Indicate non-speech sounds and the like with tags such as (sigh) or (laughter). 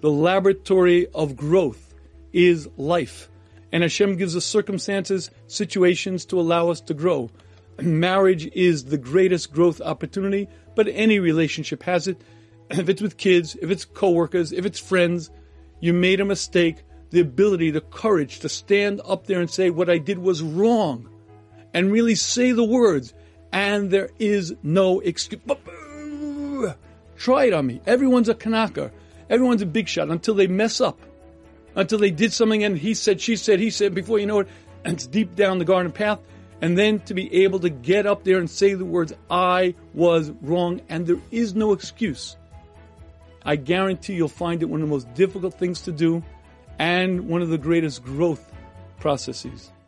The laboratory of growth is life. And Hashem gives us circumstances, situations to allow us to grow. (clears throat) Marriage is the greatest growth opportunity, but any relationship has it. (clears throat) If it's with kids, if it's coworkers, if it's friends, you made a mistake, the ability, the courage to stand up there and say what I did was wrong and really say the words and there is no excuse. Try it on me. Everyone's a k'nacker. Everyone's a big shot until they mess up. Until they did something and he said, she said, he said, before you know it, and (clears throat) it's deep down the garden path. And then to be able to get up there and say the words, I was wrong, and there is no excuse. I guarantee you'll find it one of the most difficult things to do and one of the greatest growth processes.